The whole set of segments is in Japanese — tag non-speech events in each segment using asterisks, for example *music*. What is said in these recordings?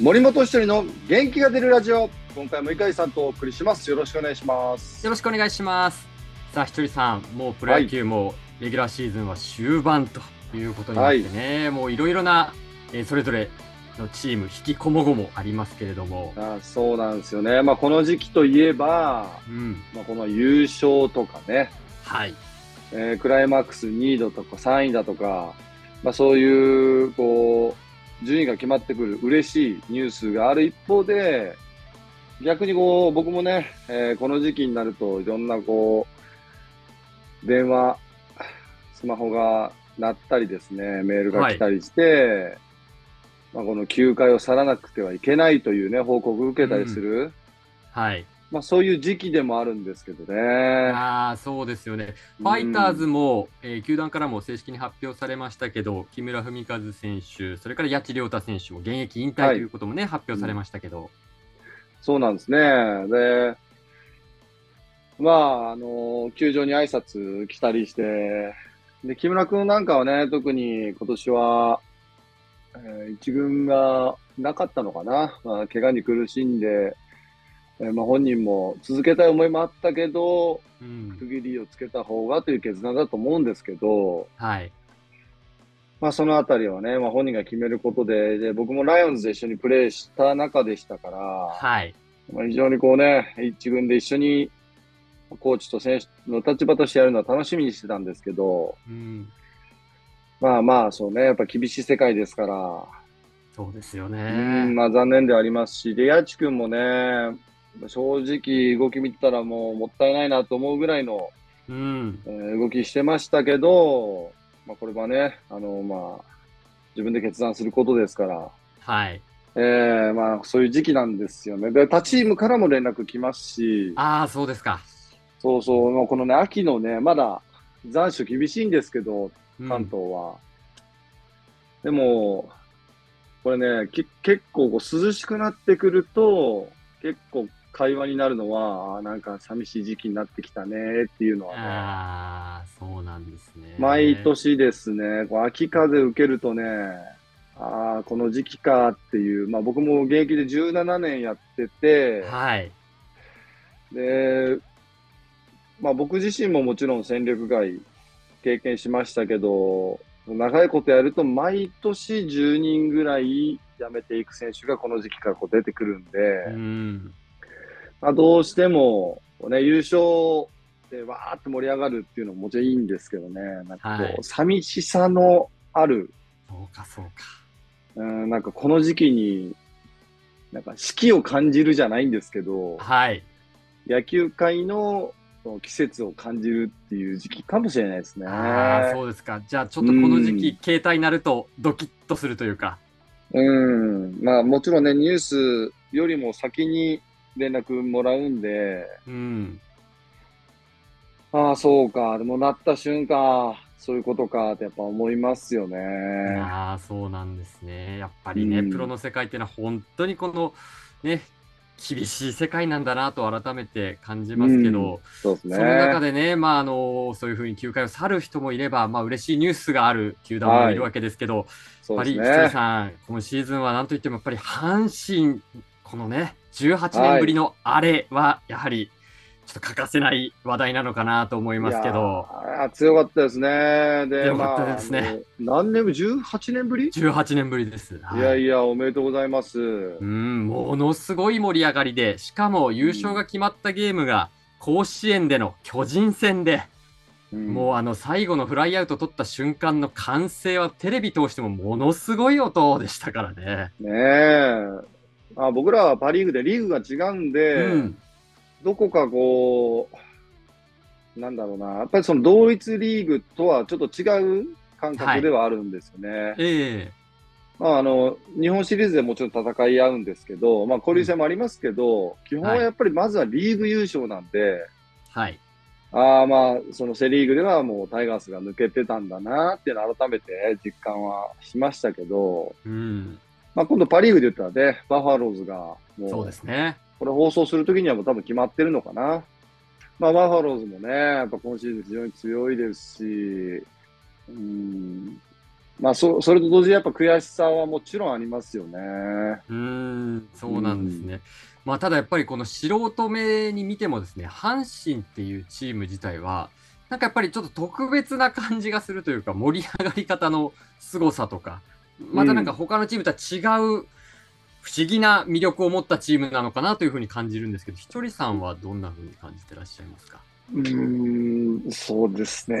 森本一人の元気が出るラジオ。今回も碇さんとお送りします。よろしくお願いします。よろしくお願いします。さあひとりさんもうプロ野球もレギュラーシーズンは終盤ということになってね、はい、もういろいろな、えー、それぞれのチーム引きこもごもありますけれども。あそうなんですよね。まあこの時期といえば、うん、まあ、この優勝とかね。はい。えー、クライマックス2位だとか3位だとか、まあ、そういうこう順位が決まってくる嬉しいニュースがある一方で、逆にこう、僕もね、えー、この時期になるといろんなこう、電話、スマホが鳴ったりですね、メールが来たりして、はい、まあ、この休会を去らなくてはいけないというね、報告を受けたりする。うん、はい。まあ、そういう時期でもあるんですけどね。ああ、そうですよね。ファイターズも、うん、えー、球団からも正式に発表されましたけど、木村文和選手、それから谷地亮太選手も現役引退ということもね、はい、発表されましたけど、そうなんですね。で、まあ、あの、球場に挨拶来たりして、で、木村君なんかはね、特に今年は、えー、一軍がなかったのかな。まあ、怪我に苦しんで、えー、まあ、本人も続けたい思いもあったけど、うん、区切りをつけた方がという決断だと思うんですけど、はい。まあ、そのあたりはね、まあ、本人が決めることでで、僕もライオンズで一緒にプレーした中でしたから、はい。まあ、非常にこうね、一軍で一緒にコーチと選手の立場としてやるのは楽しみにしてたんですけど、うん、まあまあ、そうね、やっぱ厳しい世界ですから、そうですよね。まあ残念でありますし、で、八千君もね、正直動き見てたらもうもったいないなと思うぐらいの、うんえー、動きしてましたけど、まあこれはね、あの、まあ、自分で決断することですから、はい。えー、まあそういう時期なんですよね。で、他チームからも連絡来ますし、ああ、そうですか。そうそう、このね、秋のね、まだ残暑厳しいんですけど、関東は。うん、でも、これね、結構こう涼しくなってくると、結構会話になるのは、なんか寂しい時期になってきたねっていうのはね。ああ、そうなんですね。毎年ですね、こう秋風受けるとね、ああ、この時期かっていう、まあ僕も現役で17年やってて、はい。で、まあ僕自身ももちろん戦力外経験しましたけど、長いことやると毎年10人ぐらい辞めていく選手がこの時期からこう出てくるんで、うんまあ、どうしても、ね、優勝でわーって盛り上がるっていうのももちろんいいんですけどね、なんかこう、はい、寂しさのある、そうかそうか。うん、なんかこの時期に、なんか四季を感じるじゃないんですけど、はい。野球界の季節を感じるっていう時期かもしれないですね。ああ、そうですか。じゃあちょっとこの時期、携帯になるとドキッとするというか。うん、まあもちろんね、ニュースよりも先に連絡もらうんで、うん。ああ、そうか。でもなった瞬間、そういうことかってやっぱ思いますよね。ああ、そうなんですね。やっぱりね、うん、プロの世界っていうのは本当にこの、ね、厳しい世界なんだなと改めて感じますけど、うん、そね、その中でね、まあ、あのそういうふうに球界を去る人もいれば、まあ嬉しいニュースがある球団もいるわけですけど、はい、やっぱり、ひとりさん、今シーズンはなんといっても、やっぱり阪神、このね、18年ぶりのあれは、やはり、ちょっと欠かせない話題なのかなと思いますけど。強かったですね。で、強かったですね。まあ、何年ぶり ?18 年ぶり ?18 年ぶりです。はい、いやいや、おめでとうございます。うん、ものすごい盛り上がりで、しかも優勝が決まったゲームが、甲子園での巨人戦で、うん、もうあの最後のフライアウト取った瞬間の歓声はテレビ通してもものすごい音でしたからね。ねえ。あ僕らはパ・リーグでリーグが違うんで、うん、どこかこう、なんだろうな、やっぱりその同一リーグとはちょっと違う感覚ではあるんですよね。はい、え。ー、まあ、あの日本シリーズでもちろん戦い合うんですけど、まあ、交流戦もありますけど、うん、基本はやっぱりまずはリーグ優勝なんで、はい、あまあそのセ・リーグではもうタイガースが抜けてたんだなっていうのを改めて実感はしましたけど、うんまあ、今度パ・リーグで言ったらね、バファローズがもう、そうですね。これ放送するときにはもう多分決まってるのかな。まあ、バファローズもね、やっぱ今シーズン非常に強いですし、うん、まあそ、それと同時にやっぱ悔しさはもちろんありますよね。うん、そうなんですね。まあ、ただやっぱりこの素人目に見てもですね、阪神っていうチーム自体は、なんかやっぱりちょっと特別な感じがするというか、盛り上がり方の凄さとか、またなんか他のチームとは違う不思議な魅力を持ったチームなのかなというふうに感じるんですけど、ひとりさんはどんなふうに感じてらっしゃいますか？うん、そうですね。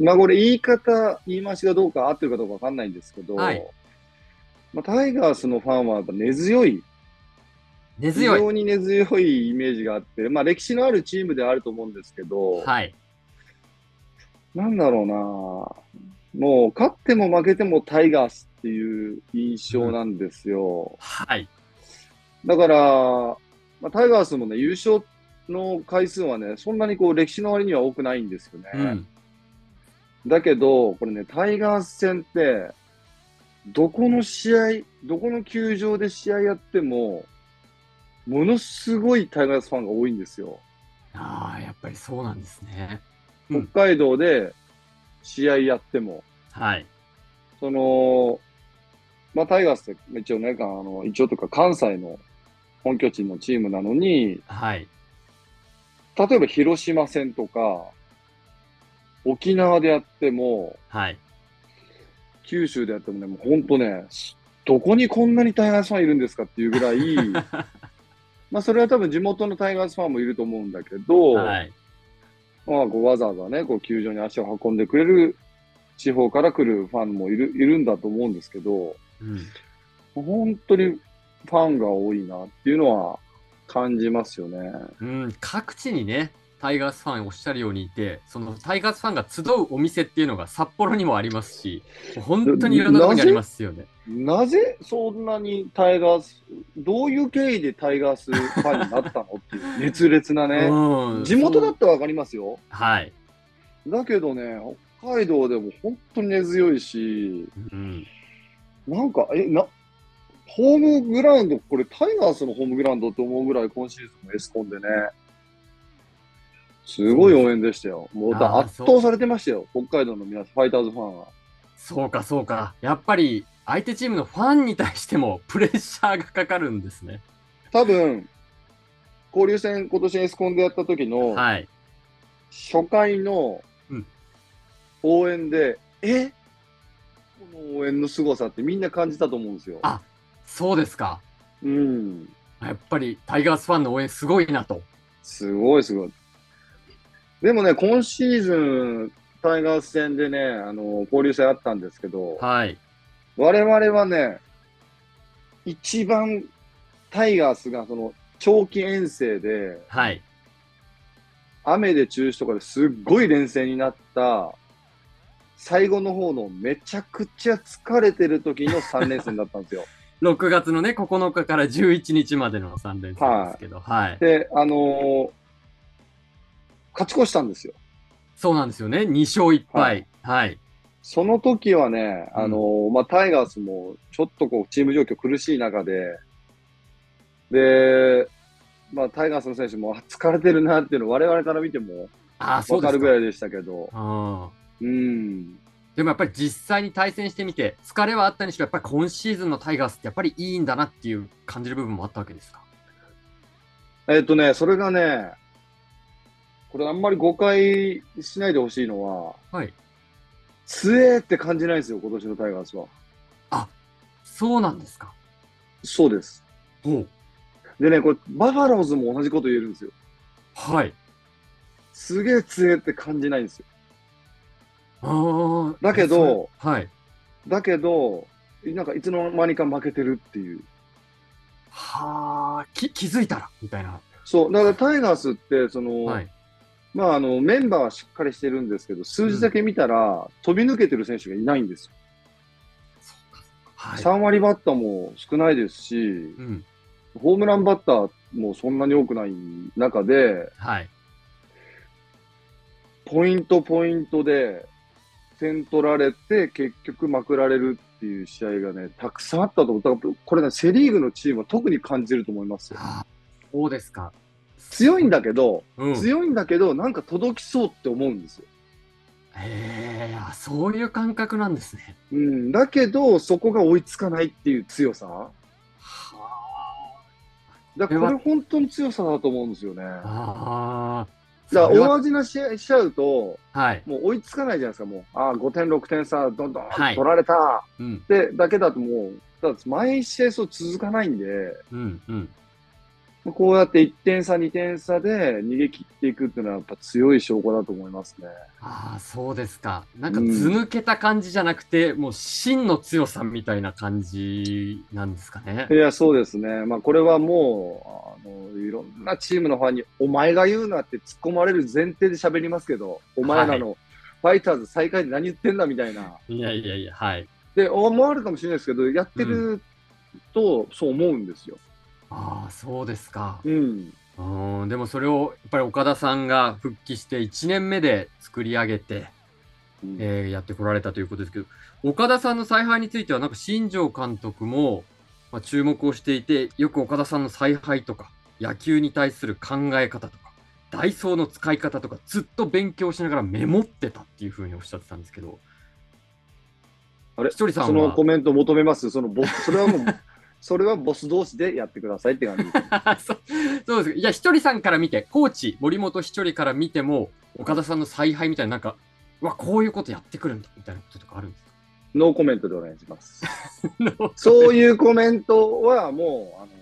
まあこれ言い方、言い回しがどうか合ってるかどうかわかんないんですけど、はい、まあ、タイガースのファンはやっぱ根強い。根強い。非常に根強いイメージがあって、まあ歴史のあるチームであると思うんですけど、はい。なんだろうなもう勝っても負けてもタイガースっていう印象なんですよ。うん、はい。だから、まあ、タイガースもね、優勝の回数はね、そんなにこう歴史の割には多くないんですよね。うん、だけど、これね、タイガース戦って、どこの試合、どこの球場で試合やっても、ものすごいタイガースファンが多いんですよ。ああ、やっぱりそうなんですね。北海道で試合やっても、はい。その、まあ、タイガースって一応ね、あの、一応とか関西の本拠地のチームなのに、はい。例えば広島戦とか、沖縄でやっても、はい。九州でやってもね、もう本当ね、どこにこんなにタイガースファンいるんですかっていうぐらい、*laughs* まあそれは多分地元のタイガースファンもいると思うんだけど、はい、まあこうわざわざね、こう球場に足を運んでくれる地方から来るファンもいるいるんだと思うんですけど、うん、本当にファンが多いなっていうのは感じますよね。うん、各地にね、タイガースファンおっしゃるようにいて、そのタイガースファンが集うお店っていうのが札幌にもありますし、本当にいろんなところにありますよね。なぜそんなにタイガース、どういう経緯でタイガースファンになったのっていう、熱烈なね、うん、地元だったらわかりますよ。はい。だけどね、北海道でも本当に根強いし、うん、なんか、え、な、ホームグラウンド、これタイガースのホームグラウンドって思うぐらい今シーズンのエスコンでね、すごい応援でしたよ。もう圧倒されてましたよ、北海道の皆さん、ファイターズファンは。そうか、そうか。やっぱり相手チームのファンに対してもプレッシャーがかかるんですね。多分、交流戦、今年エスコンでやった時の、はい、初回の応援で、うん、え？この応援の凄さってみんな感じたと思うんですよ。あ、そうですか。うん。やっぱりタイガースファンの応援すごいなと。すごいすごい。でもね、今シーズン、タイガース戦でね、あの、交流戦あったんですけど、はい。我々はね、一番タイガースがその長期遠征で、はい。雨で中止とかですっごい連戦になった最後の方のめちゃくちゃ疲れてる時の3連戦だったんですよ。*laughs* 6月のね、9日から11日までの3連戦ですけど、はい。はい、で、あのー、勝ち越したんですよ。そうなんですよね。2勝1敗。はい。はい、その時はね、あのーうん、まあ、タイガースもちょっとこう、チーム状況苦しい中で、で、まあ、タイガースの選手も疲れてるなっていうのを我々から見ても分かるぐらいでしたけど。うん。でもやっぱり実際に対戦してみて、疲れはあったにしろ、やっぱり今シーズンのタイガースってやっぱりいいんだなっていう感じる部分もあったわけですか？えっとね、それがね、これあんまり誤解しないでほしいのは、はい。強えって感じないんですよ、今年のタイガースは。あ、そうなんですか。そうです。ほう。でね、これ、バファローズも同じこと言えるんですよ。はい。すげえ強えって感じないんですよ。ああ。だけど、はい。だけど、なんかいつの間にか負けてるっていう。はあ、き気づいたらみたいな。そう、だからタイガースって、その、はい、まあ、あの、メンバーはしっかりしてるんですけど、数字だけ見たら、うん、飛び抜けてる選手がいないんですよ。はい、3割バッターも少ないですし、うん、ホームランバッターもそんなに多くない中で、はい、ポイントポイントで点取られて結局まくられるっていう試合がね、たくさんあったと思う。これね、セリーグのチームは特に感じると思いますよ。そうですか。強いんだけど、うん、強いんだけど、なんか届きそうって思うんですよ。へえ、そういう感覚なんですね。うん、だけど、そこが追いつかないっていう強さ。はあ。だからこれ本当の強さだと思うんですよね。ああ。だから大味な試合しちゃうと、はい、もう追いつかないじゃないですか、もう、ああ、5点、6点差、どんどん取られた、はいうん、でだけだともう、だ毎試合そう続かないんで、うんうん、こうやって1点差、2点差で逃げ切っていくっていうのは、やっぱ強い証拠だと思いますね。ああ、そうですか。なんか図抜けた感じじゃなくて、うん、もう真の強さみたいな感じなんですかね。いや、そうですね。まあ、これはもう、あのいろんなチームのファンに、お前が言うなって突っ込まれる前提で喋りますけど、お前らのファイターズ最下位で何言ってんだみたいな。いやいやいや、はい。で、思われるかもしれないですけど、やってると、そう思うんですよ。ああ、そうですか。うん。うん、でもそれをやっぱり岡田さんが復帰して1年目で作り上げて、うん、えー、やってこられたということですけど、岡田さんの采配については、なんか新庄監督も、まあ、注目をしていて、よく岡田さんの采配とか、野球に対する考え方とか、ダイソーの使い方とか、ずっと勉強しながらメモってたっていうふうにおっしゃってたんですけど、あれ、ひとりさんそのコメント求めます？そのそれはもうそれはボス同士でやってくださいって感じ *laughs* そうそうです。いや、ひとりさんから見て、コーチ、森本ひとりから見ても、岡田さんの采配みたいな、なんか、うわ、こういうことやってくるんだみたいなこととかあるんですか？ノーコメントでお願いします。*laughs* そういうコメントはもう、あの、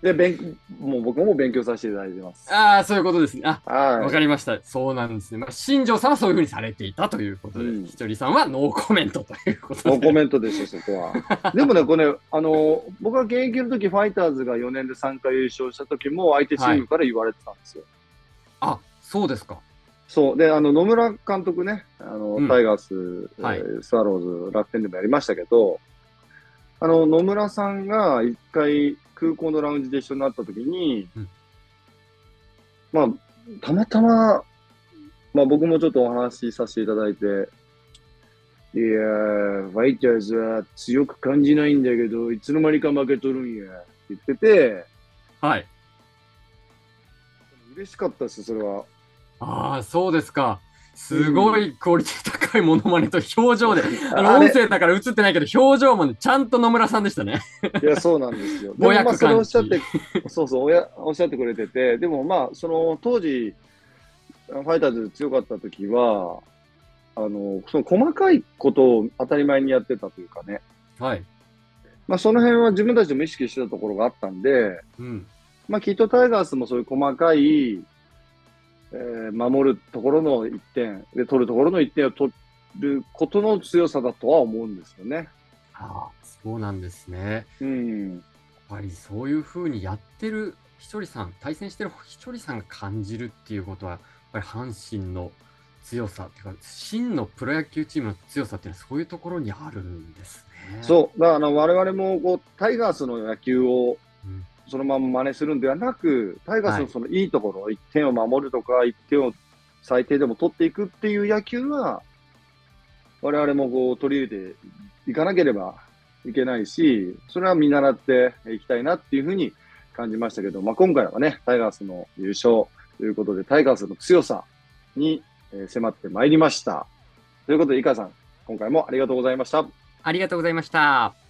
で、勉もう僕も勉強させていただいてます。ああ、そういうことですね。あ、わかりました。そうなんですね。まあ、新庄さんはそういうふうにされていたということで、うん、ひとりさんはノーコメントということで。ノーコメントですよ、そこは。*laughs* でもね、これ、あの、僕が現役の時、ファイターズが4年で3回優勝した時も、相手チームから言われてたんですよ。はい、あ、そうですか。そう。で、あの、野村監督ね、あの、うん、タイガース、はい、スワローズ、楽天でもやりましたけど、あの、野村さんが一回、空港のラウンジで一緒になった時に、うん、まあ、たまたま、まあ僕もちょっとお話しさせていただいて、いやー、ファイターズは強く感じないんだけど、いつの間にか負けとるんや、って言ってて、はい。嬉しかったです、それは。ああ、そうですか。すごいクオリティ高いものまねと表情で、あの音声だから映ってないけど、表情もね、ちゃんと野村さんでしたね。いや、そうなんですよ。*laughs* でもまあ、それおっしゃって、そうそうおや、おっしゃってくれてて、でもまあ、その当時、ファイターズ強かった時は、あの、その細かいことを当たり前にやってたというかね。はい。まあ、その辺は自分たちでも意識してたところがあったんで、うん。まあ、きっとタイガースもそういう細かい、えー、守るところの1点で取るところの1点を取ることの強さだとは思うんですよね。ああ、そうなんですね。うん。やっぱりそういうふうにやってるひとりさん、対戦してるひとりさんが感じるっていうことは、やっぱり阪神の強さっていうか、真のプロ野球チームの強さっていうのはそういうところにあるんですね。そう。だからあの我々もこうタイガースの野球をそのまま真似するんではなく、タイガースのそのいいところ、はい、1点を守るとか、1点を最低でも取っていくっていう野球は、我々もこう取り入れていかなければいけないし、それは見習っていきたいなっていうふうに感じましたけど、まあ、今回はね、タイガースの優勝ということで、タイガースの強さに迫ってまいりました。ということで、井川さん、今回もありがとうございました。ありがとうございました。